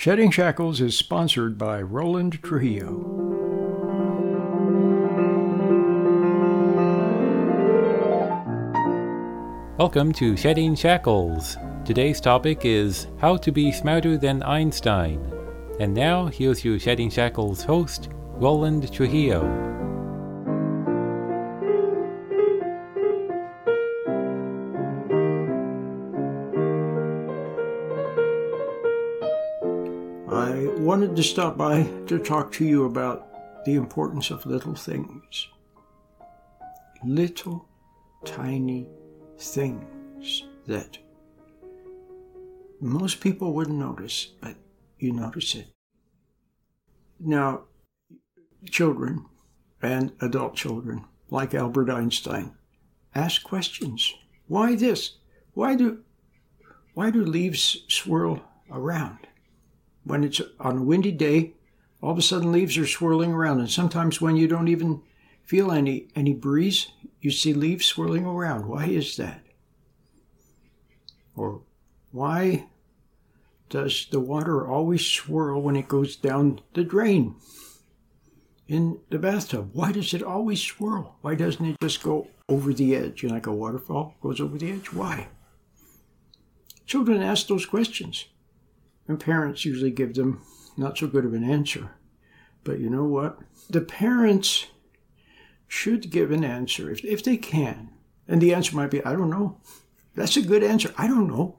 Shedding Shackles is sponsored by Roland Trujillo. Welcome to Shedding Shackles. Today's topic is How to Be Smarter Than Einstein. And now, here's your Shedding Shackles host, Roland Trujillo. To stop by to talk to you about the importance of little things. Little, tiny things that most people wouldn't notice, but you notice it. Now, children and adult children, like Albert Einstein, ask questions. Why this? Why do why do leaves swirl around? When it's on a windy day, all of a sudden leaves are swirling around, and sometimes when you don't even feel any any breeze, you see leaves swirling around. Why is that? Or why does the water always swirl when it goes down the drain in the bathtub? Why does it always swirl? Why doesn't it just go over the edge? You know, like a waterfall goes over the edge? Why? Children ask those questions, and parents usually give them not so good of an answer. But you know what? The parents should give an answer if, if they can. And the answer might be, I don't know. That's a good answer. I don't know.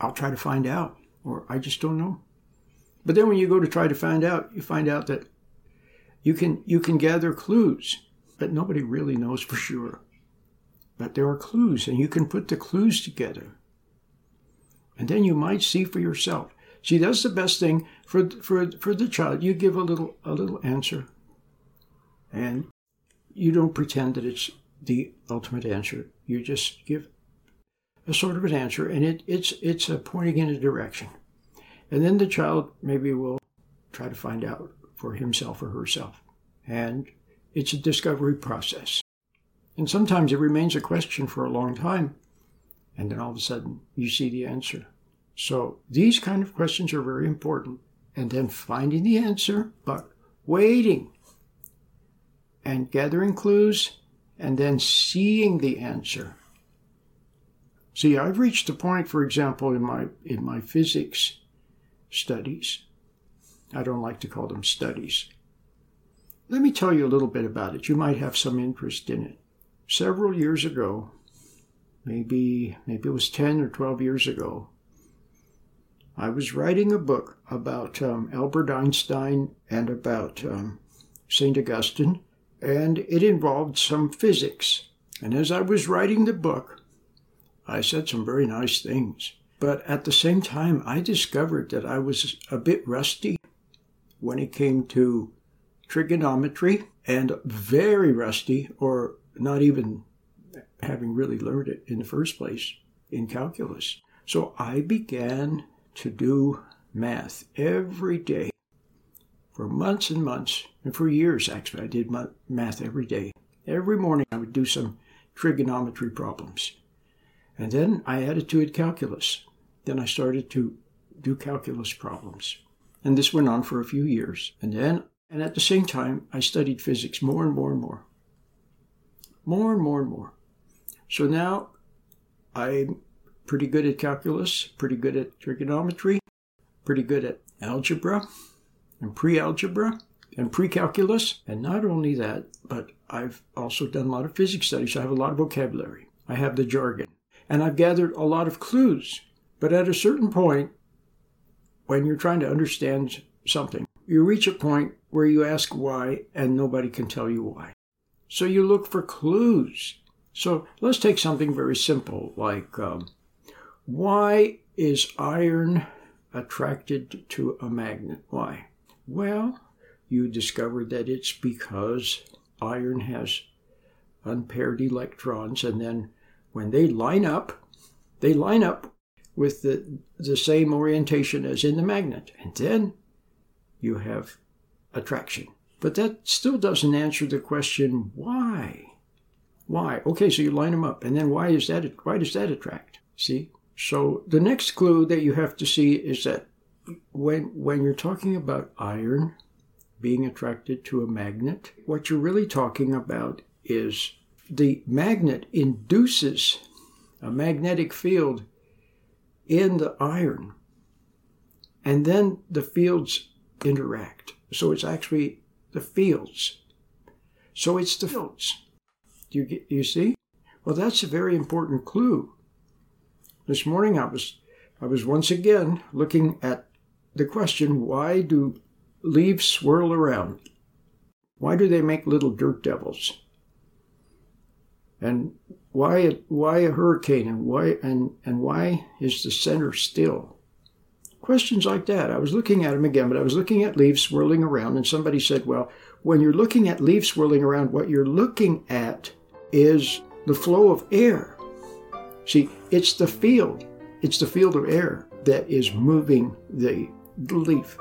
I'll try to find out, or I just don't know. But then when you go to try to find out, you find out that you can you can gather clues, but nobody really knows for sure. But there are clues, and you can put the clues together. And then you might see for yourself. See, that's the best thing for for for the child. You give a little a little answer, and you don't pretend that it's the ultimate answer. You just give a sort of an answer, and it, it's it's a pointing in a direction, and then the child maybe will try to find out for himself or herself, and it's a discovery process, and sometimes it remains a question for a long time, and then all of a sudden you see the answer. So these kind of questions are very important, and then finding the answer, but waiting and gathering clues and then seeing the answer. See, I've reached a point, for example, in my in my physics studies. I don't like to call them studies. Let me tell you a little bit about it. You might have some interest in it. Several years ago, maybe maybe it was 10 or 12 years ago, I was writing a book about um, Albert Einstein and about um, St. Augustine and it involved some physics. And as I was writing the book, I said some very nice things. But at the same time, I discovered that I was a bit rusty when it came to trigonometry and very rusty, or not even having really learned it in the first place, in calculus. So I began to do math every day for months and months, and for years actually. I did math every day. Every morning I would do some trigonometry problems. And then I added to it calculus. Then I started to do calculus problems. And this went on for a few years. And then, and at the same time, I studied physics more and more and more. More and more and more. So now I'm pretty good at calculus, pretty good at trigonometry, pretty good at algebra, and pre-algebra and pre-calculus. And not only that, but I've also done a lot of physics studies. So I have a lot of vocabulary. I have the jargon. And I've gathered a lot of clues. But at a certain point, when you're trying to understand something, you reach a point where you ask why and nobody can tell you why. So you look for clues. So let's take something very simple like um, why is iron attracted to a magnet? Why? Well, you discovered that it's because iron has unpaired electrons, and then when they line up, they line up with the, the same orientation as in the magnet, and then you have attraction. But that still doesn't answer the question why. Why? Okay, so you line them up, and then why is that? Why does that attract? See. So the next clue that you have to see is that when when you're talking about iron being attracted to a magnet, what you're really talking about is the magnet induces a magnetic field in the iron, and then the fields interact. So it's actually the fields. So it's the fields. You get, you see? Well, that's a very important clue. This morning I was I was once again looking at the question why do leaves swirl around? Why do they make little dirt devils? And why why a hurricane and why and, and why is the center still? Questions like that. I was looking at them again, but I was looking at leaves swirling around, and somebody said, Well, when you're looking at leaves swirling around, what you're looking at is the flow of air. See, it's the field, it's the field of air that is moving the leaf.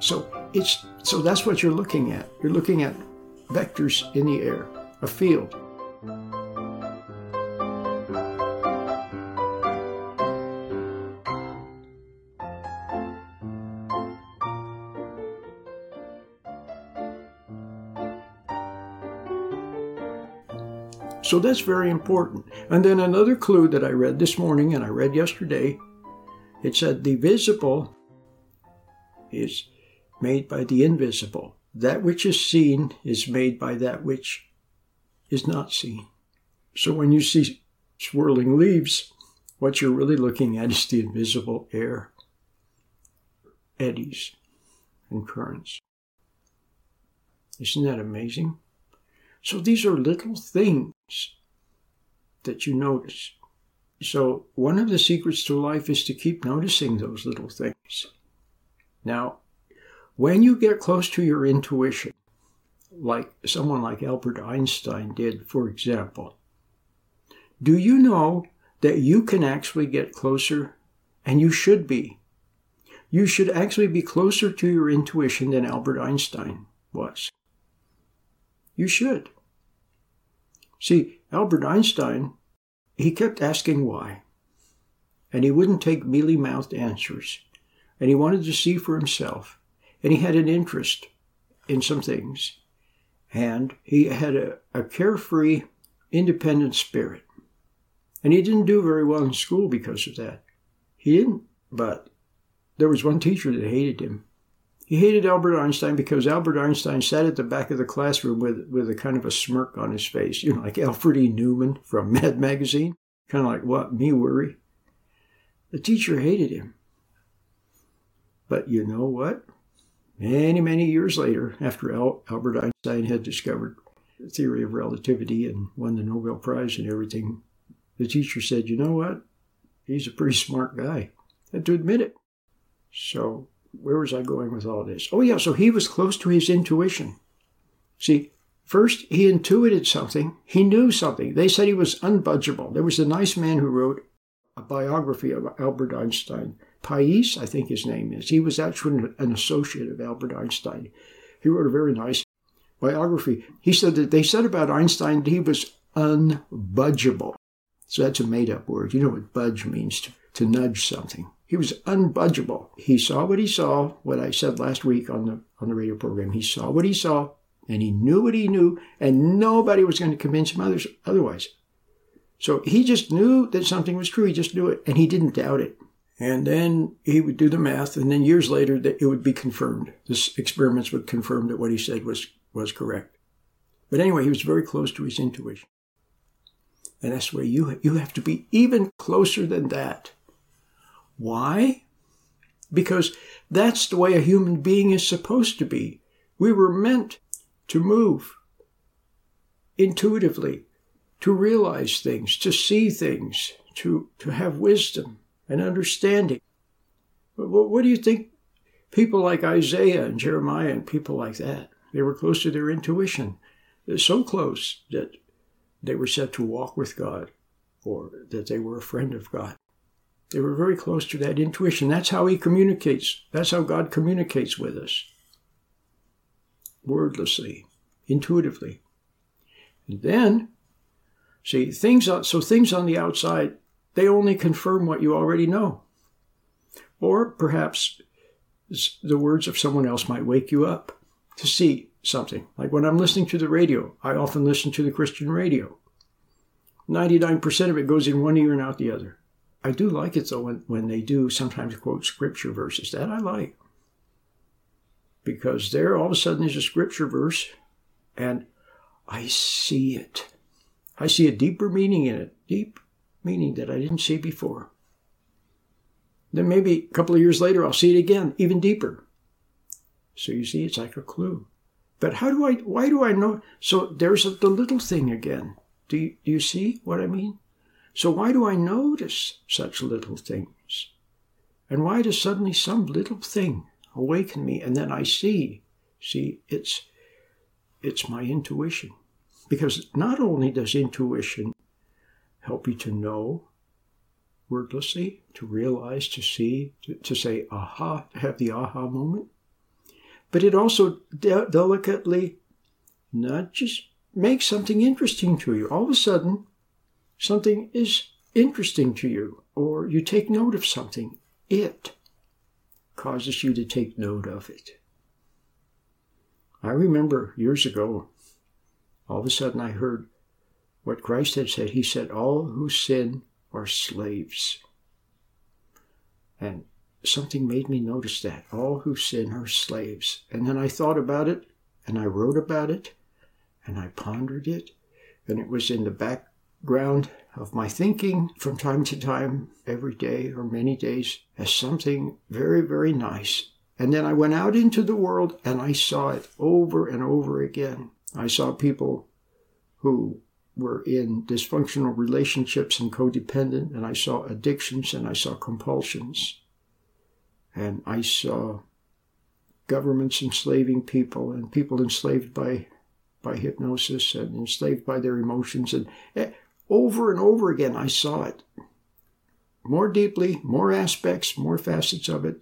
So it's so that's what you're looking at. You're looking at vectors in the air, a field. So that's very important. And then another clue that I read this morning and I read yesterday, it said the visible is made by the invisible. That which is seen is made by that which is not seen. So when you see swirling leaves, what you're really looking at is the invisible air, eddies, and currents. Isn't that amazing? So these are little things that you notice. So one of the secrets to life is to keep noticing those little things. Now, when you get close to your intuition, like someone like Albert Einstein did, for example, do you know that you can actually get closer, and you should be? You should actually be closer to your intuition than Albert Einstein was. You should. See, Albert Einstein, he kept asking why, and he wouldn't take mealy mouthed answers, and he wanted to see for himself, and he had an interest in some things, and he had a, a carefree, independent spirit. And he didn't do very well in school because of that. He didn't, but there was one teacher that hated him he hated Albert Einstein because Albert Einstein sat at the back of the classroom with, with a kind of a smirk on his face, you know, like Alfred E. Neuman from Mad Magazine. Kind of like, what, me worry? The teacher hated him. But you know what? Many, many years later, after Al- Albert Einstein had discovered the theory of relativity and won the Nobel Prize and everything, the teacher said, you know what? He's a pretty smart guy. Had to admit it. So where was I going with all this? Oh, yeah, so he was close to his intuition. See, first he intuited something, he knew something. They said he was unbudgeable. There was a nice man who wrote a biography of Albert Einstein. Pais, I think his name is. He was actually an associate of Albert Einstein. He wrote a very nice biography. He said that they said about Einstein that he was unbudgeable. So that's a made up word. You know what budge means to, to nudge something. He was unbudgeable. He saw what he saw, what I said last week on the on the radio program. He saw what he saw, and he knew what he knew, and nobody was going to convince him others otherwise. So he just knew that something was true. He just knew it, and he didn't doubt it. And then he would do the math, and then years later, that it would be confirmed. The experiments would confirm that what he said was was correct. But anyway, he was very close to his intuition, and that's where you you have to be even closer than that why? Because that's the way a human being is supposed to be. We were meant to move intuitively, to realize things, to see things, to, to have wisdom and understanding. What, what do you think people like Isaiah and Jeremiah and people like that, they were close to their intuition. So close that they were said to walk with God or that they were a friend of God. They were very close to that intuition. That's how He communicates. That's how God communicates with us. Wordlessly, intuitively. And then, see, things so things on the outside, they only confirm what you already know. Or perhaps the words of someone else might wake you up to see something. Like when I'm listening to the radio, I often listen to the Christian radio. 99% of it goes in one ear and out the other. I do like it though when, when they do sometimes quote scripture verses. That I like. Because there all of a sudden is a scripture verse and I see it. I see a deeper meaning in it, deep meaning that I didn't see before. Then maybe a couple of years later, I'll see it again, even deeper. So you see, it's like a clue. But how do I, why do I know? So there's a, the little thing again. Do you, do you see what I mean? So why do I notice such little things? And why does suddenly some little thing awaken me and then I see? See, it's, it's my intuition. Because not only does intuition help you to know wordlessly, to realize, to see, to, to say aha, to have the aha moment, but it also de- delicately nudges, makes something interesting to you. All of a sudden, something is interesting to you, or you take note of something. It causes you to take note of it. I remember years ago, all of a sudden I heard what Christ had said. He said, All who sin are slaves. And something made me notice that. All who sin are slaves. And then I thought about it, and I wrote about it, and I pondered it, and it was in the background of my thinking from time to time, every day or many days, as something very, very nice. And then I went out into the world and I saw it over and over again. I saw people who were in dysfunctional relationships and codependent, and I saw addictions and I saw compulsions. And I saw governments enslaving people and people enslaved by, by hypnosis and enslaved by their emotions. And eh, over and over again, I saw it. More deeply, more aspects, more facets of it,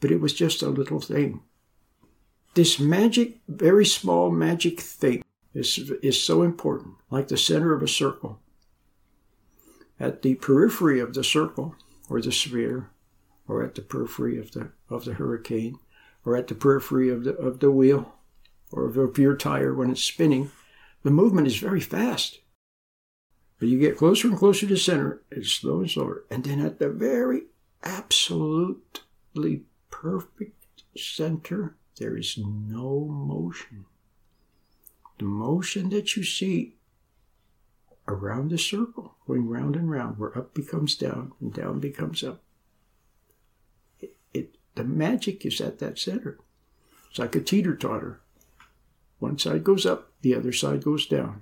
but it was just a little thing. This magic, very small magic thing is, is so important, like the center of a circle. At the periphery of the circle, or the sphere, or at the periphery of the, of the hurricane, or at the periphery of the, of the wheel, or of your tire when it's spinning, the movement is very fast. But you get closer and closer to center, it's slow and slower. And then at the very absolutely perfect center, there is no motion the motion that you see around the circle, going round and round, where up becomes down and down becomes up. It, it the magic is at that center. It's like a teeter totter. One side goes up, the other side goes down.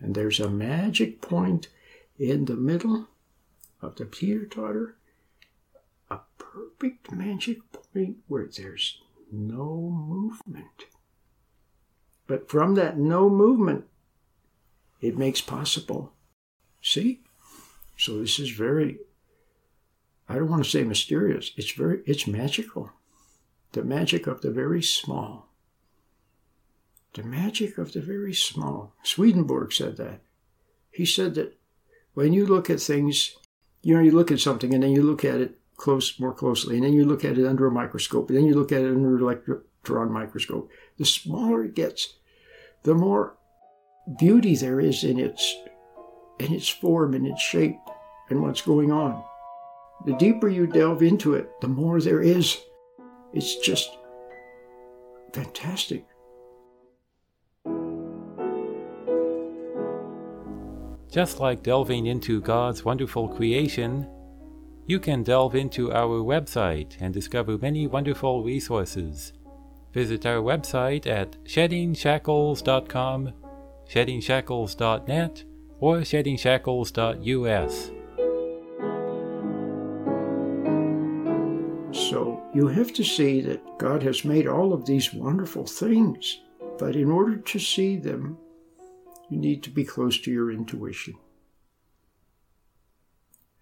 And there's a magic point in the middle of the teeter totter, a perfect magic point where there's no movement. But from that no movement, it makes possible. See? So this is very, I don't want to say mysterious. It's very, it's magical. The magic of the very small. The magic of the very small. Swedenborg said that. He said that when you look at things, you know, you look at something and then you look at it close, more closely, and then you look at it under a microscope, and then you look at it under an electron microscope. The smaller it gets, the more beauty there is in its in its form and its shape and what's going on. The deeper you delve into it, the more there is. It's just fantastic. Just like delving into God's wonderful creation, you can delve into our website and discover many wonderful resources. Visit our website at sheddingshackles.com, sheddingshackles.net, or sheddingshackles.us. So you have to see that God has made all of these wonderful things, but in order to see them, you need to be close to your intuition.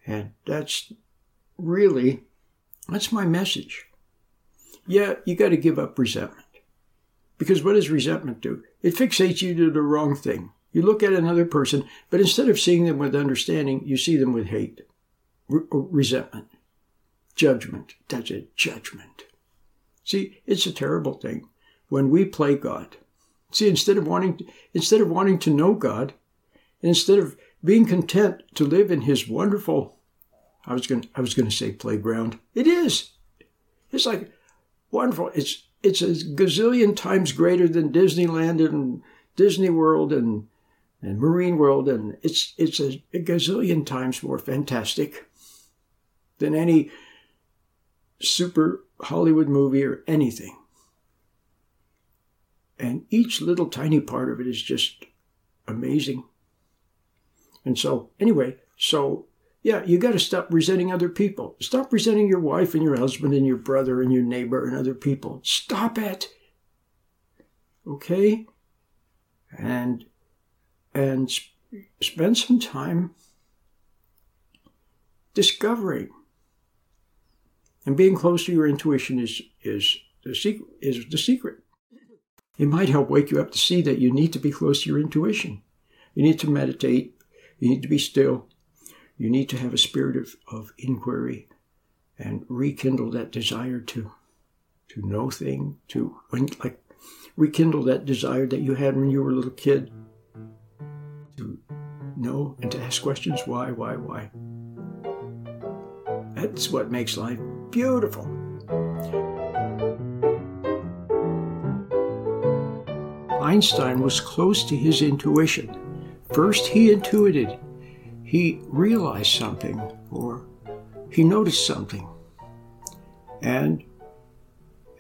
And that's really that's my message yeah, you got to give up resentment. Because what does resentment do? It fixates you to the wrong thing. You look at another person, but instead of seeing them with understanding, you see them with hate, resentment, judgment. That's judgment. See, it's a terrible thing when we play God. See, instead of wanting, instead of wanting to know God, and instead of being content to live in His wonderful, I was going, I was going to say playground. It is. It's like wonderful. It's it's a gazillion times greater than Disneyland and Disney World and and Marine World, and it's it's a, a gazillion times more fantastic than any super Hollywood movie or anything. And each little tiny part of it is just amazing. And so, anyway, so yeah, you got to stop resenting other people. Stop resenting your wife and your husband and your brother and your neighbor and other people. Stop it. Okay? And and sp- spend some time discovering and being close to your intuition is is the secret is the secret. It might help wake you up to see that you need to be close to your intuition. You need to meditate. You need to be still. You need to have a spirit of, of inquiry and rekindle that desire to to know things, to like rekindle that desire that you had when you were a little kid. To know and to ask questions why, why, why. That's what makes life beautiful. Einstein was close to his intuition. First, he intuited, he realized something, or he noticed something, and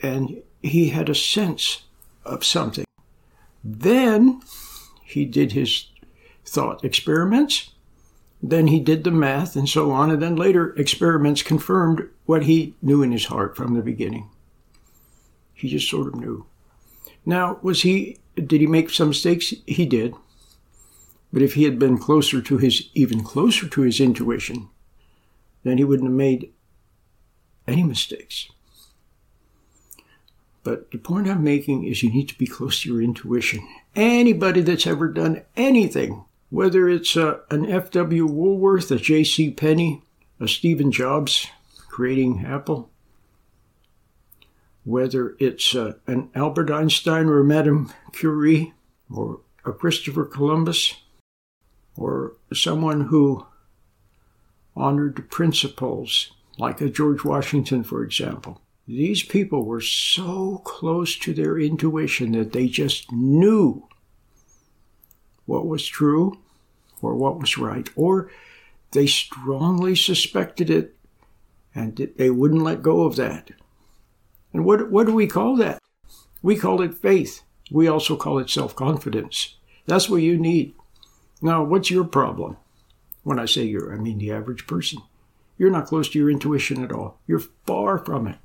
and he had a sense of something. Then he did his thought experiments. Then he did the math and so on, and then later experiments confirmed what he knew in his heart from the beginning. He just sort of knew. Now, was he did he make some mistakes? He did. But if he had been closer to his, even closer to his intuition, then he wouldn't have made any mistakes. But the point I'm making is you need to be close to your intuition. Anybody that's ever done anything, whether it's a, an F.W. Woolworth, a J.C. Penney, a Stephen Jobs creating Apple, whether it's uh, an Albert Einstein or Madame Curie or a Christopher Columbus or someone who honored principles, like a George Washington, for example. These people were so close to their intuition that they just knew what was true or what was right, or they strongly suspected it and they wouldn't let go of that. And what, what do we call that? We call it faith. We also call it self confidence. That's what you need. Now, what's your problem? When I say you're, I mean the average person. You're not close to your intuition at all. You're far from it.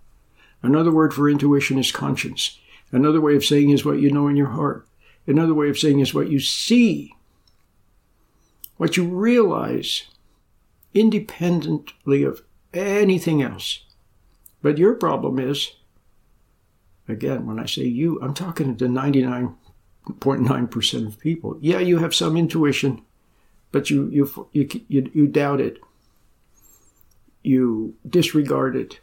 Another word for intuition is conscience. Another way of saying is what you know in your heart. Another way of saying is what you see, what you realize, independently of anything else. But your problem is, again, when I say you, I'm talking to the 99.9% of people. Yeah, you have some intuition, but you, you, you, you, you doubt it. You disregard it.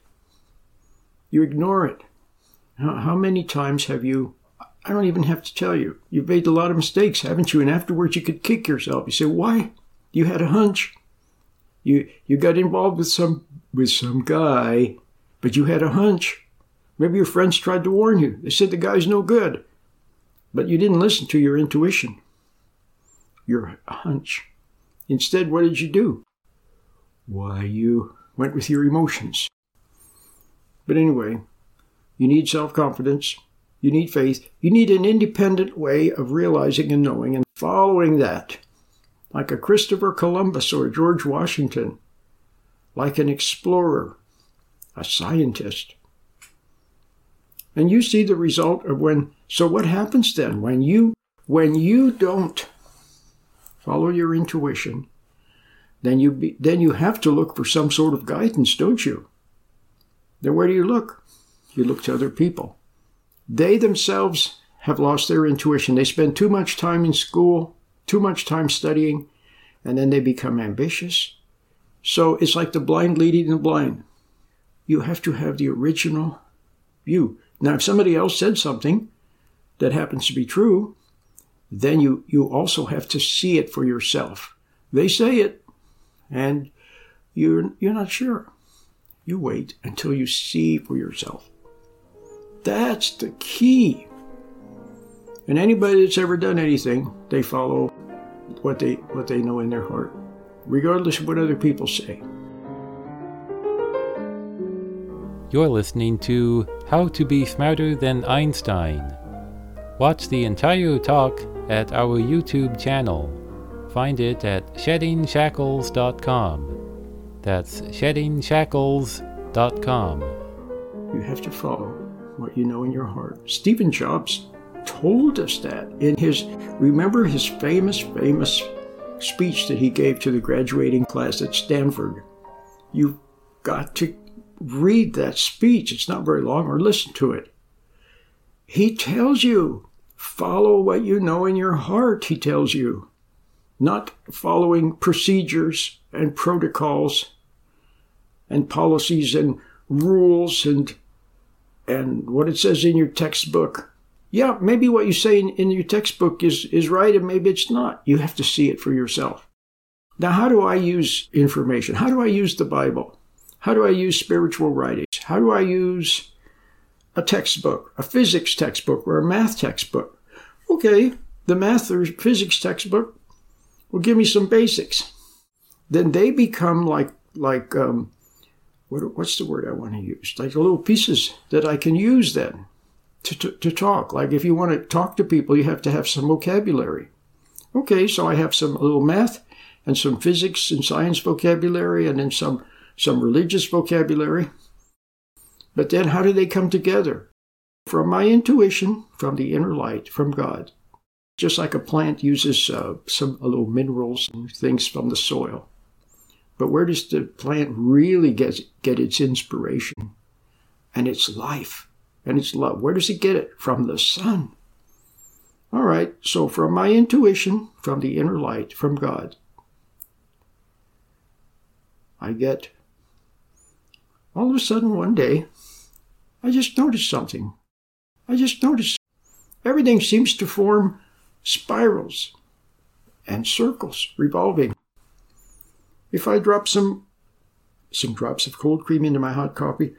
You ignore it. How, how many times have you I don't even have to tell you. You've made a lot of mistakes, haven't you? And afterwards, you could kick yourself. You say, "Why? You had a hunch. You you got involved with some with some guy, but you had a hunch. Maybe your friends tried to warn you. They said the guy's no good, but you didn't listen to your intuition, your hunch. Instead, what did you do? Why, you went with your emotions. But anyway, you need self confidence. You need faith. You need an independent way of realizing and knowing and following that, like a Christopher Columbus or George Washington, like an explorer, a scientist. And you see the result of when, so what happens then when you, when you don't follow your intuition, then you, be, then you have to look for some sort of guidance, don't you? Then where do you look? You look to other people. They themselves have lost their intuition. They spend too much time in school, too much time studying, and then they become ambitious. So it's like the blind leading the blind. You have to have the original you, Now, if somebody else said something that happens to be true, then you, you also have to see it for yourself. They say it, and you're, you're not sure. You wait until you see for yourself. That's the key. And anybody that's ever done anything, they follow what they what they know in their heart, regardless of what other people say. You're listening to How to Be Smarter Than Einstein. Watch the entire talk at our YouTube channel. Find it at sheddingshackles.com. That's sheddingshackles.com. You have to follow what you know in your heart. Stephen Jobs told us that in his, remember his famous, famous speech that he gave to the graduating class at Stanford. You've got to read that speech. It's not very long, or listen to it. He tells you, follow what you know in your heart, he tells you, not following procedures and protocols and policies and rules and and what it says in your textbook. Yeah, maybe what you say in, in your textbook is, is right and maybe it's not. You have to see it for yourself. Now, how do I use information? How do I use the Bible? How do I use spiritual writings? How do I use a textbook, a physics textbook, or a math textbook? Okay, the math or physics textbook will give me some basics. Then they become like like um, what, what's the word I want to use? Like little pieces that I can use then to, to, to talk. Like if you want to talk to people, you have to have some vocabulary. Okay, so I have some little math and some physics and science vocabulary and then some some religious vocabulary. But then how do they come together? From my intuition, from the inner light, from God. Just like a plant uses uh, some little minerals and things from the soil. But where does the plant really get, get its inspiration and its life and its love? Where does it get it? From the sun. All right, so from my intuition, from the inner light, from God, I get all of a sudden one day, I just noticed something. I just noticed everything seems to form spirals and circles revolving. If I drop some some drops of cold cream into my hot coffee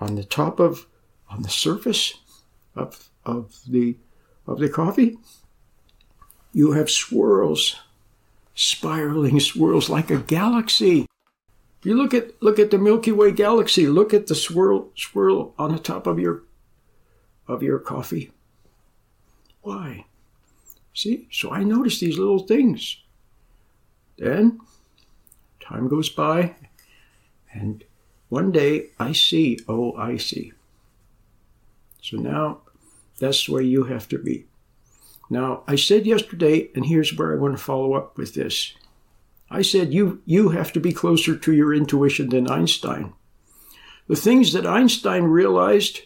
on the top of on the surface of of the of the coffee, you have swirls, spiraling swirls like a galaxy. You look at look at the Milky Way galaxy. Look at the swirl swirl on the top of your of your coffee. Why? See, so I notice these little things. Then time goes by, and one day I see, oh, I see. So now that's where you have to be. Now, I said yesterday, and here's where I want to follow up with this. I said you, you have to be closer to your intuition than Einstein. The things that Einstein realized,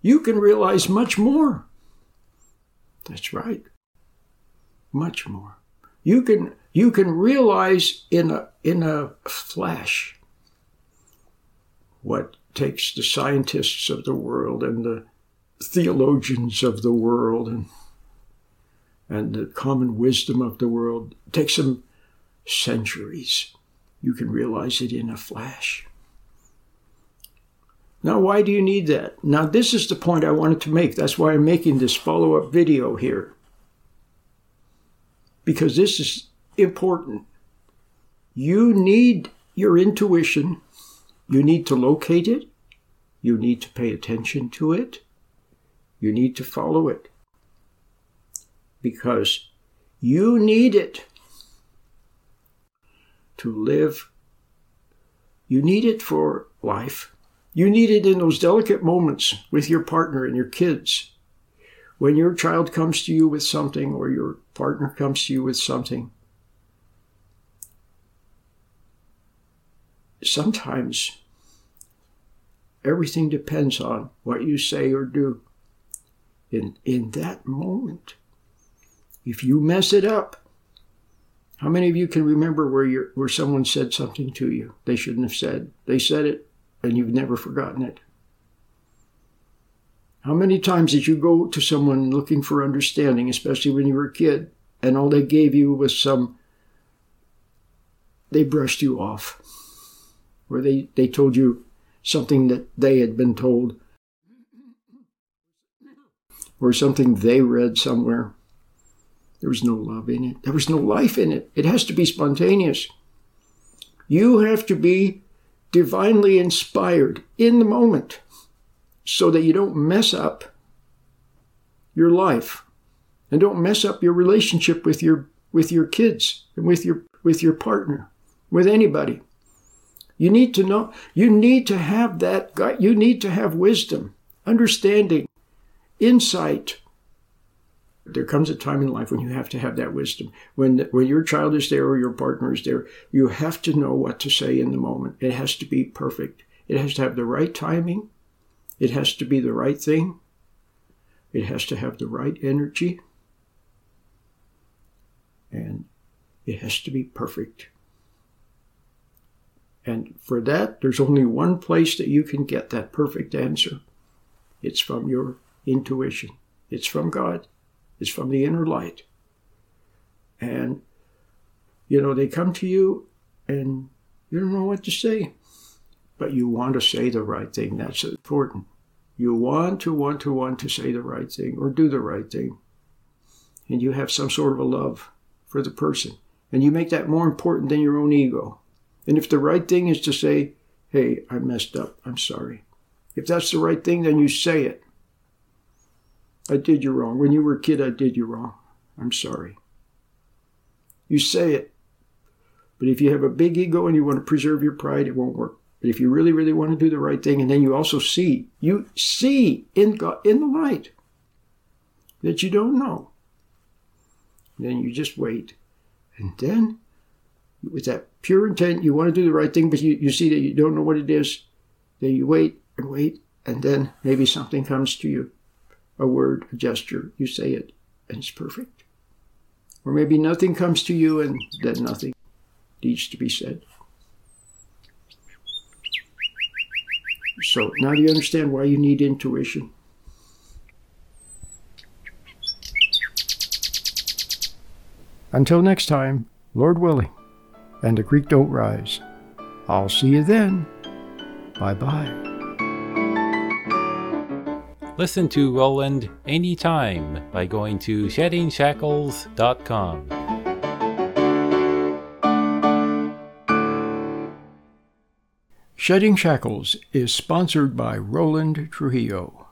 you can realize much more. That's right. Much more. You can you can realize in a in a flash what takes the scientists of the world and the theologians of the world and and the common wisdom of the world takes them centuries. You can realize it in a flash. Now, why do you need that? Now, this is the point I wanted to make. That's why I'm making this follow up video here. Because this is important. You need your intuition, you need to locate it, you need to pay attention to it, you need to follow it. Because you need it to live. You need it for life. You need it in those delicate moments with your partner and your kids. When your child comes to you with something or your partner comes to you with something. Sometimes everything depends on what you say or do. In, in that moment, if you mess it up, how many of you can remember where you where someone said something to you they shouldn't have said? They said it and you've never forgotten it. How many times did you go to someone looking for understanding, especially when you were a kid, and all they gave you was some, they brushed you off, or they, they told you something that they had been told, or something they read somewhere. There was no love in it. There was no life in it. It has to be spontaneous. You have to be divinely inspired in the moment so that you don't mess up your life and don't mess up your relationship with your with your kids and with your with your partner with anybody you need to know you need to have that you need to have wisdom understanding insight there comes a time in life when you have to have that wisdom. When when your child is there or your partner is there you have to know what to say in the moment. It has to be perfect. It has to have the right timing. It has to be the right thing. It has to have the right energy. And it has to be perfect. And for that, there's only one place that you can get that perfect answer. It's from your intuition, it's from God, it's from the inner light. And, you know, they come to you and you don't know what to say but you want to say the right thing. That's important. You want to want to want to say the right thing or do the right thing. And you have some sort of a love for the person. And you make that more important than your own ego. And if the right thing is to say, hey, I messed up, I'm sorry. If that's the right thing, then you say it. I did you wrong. When you were a kid, I did you wrong. I'm sorry. You say it. But if you have a big ego and you want to preserve your pride, it won't work. But if you really, really want to do the right thing, and then you also see, you see in God, in the light that you don't know, then you just wait. And then, with that pure intent, you want to do the right thing, but you, you see that you don't know what it is. Then you wait and wait, and then maybe something comes to you a word, a gesture, you say it, and it's perfect. Or maybe nothing comes to you, and then nothing needs to be said. So now do you understand why you need intuition? Until next time, Lord willing, and the creek don't rise. I'll see you then. Bye bye. Listen to Roland anytime by going to sheddingshackles.com. Shedding Shackles is sponsored by Roland Trujillo.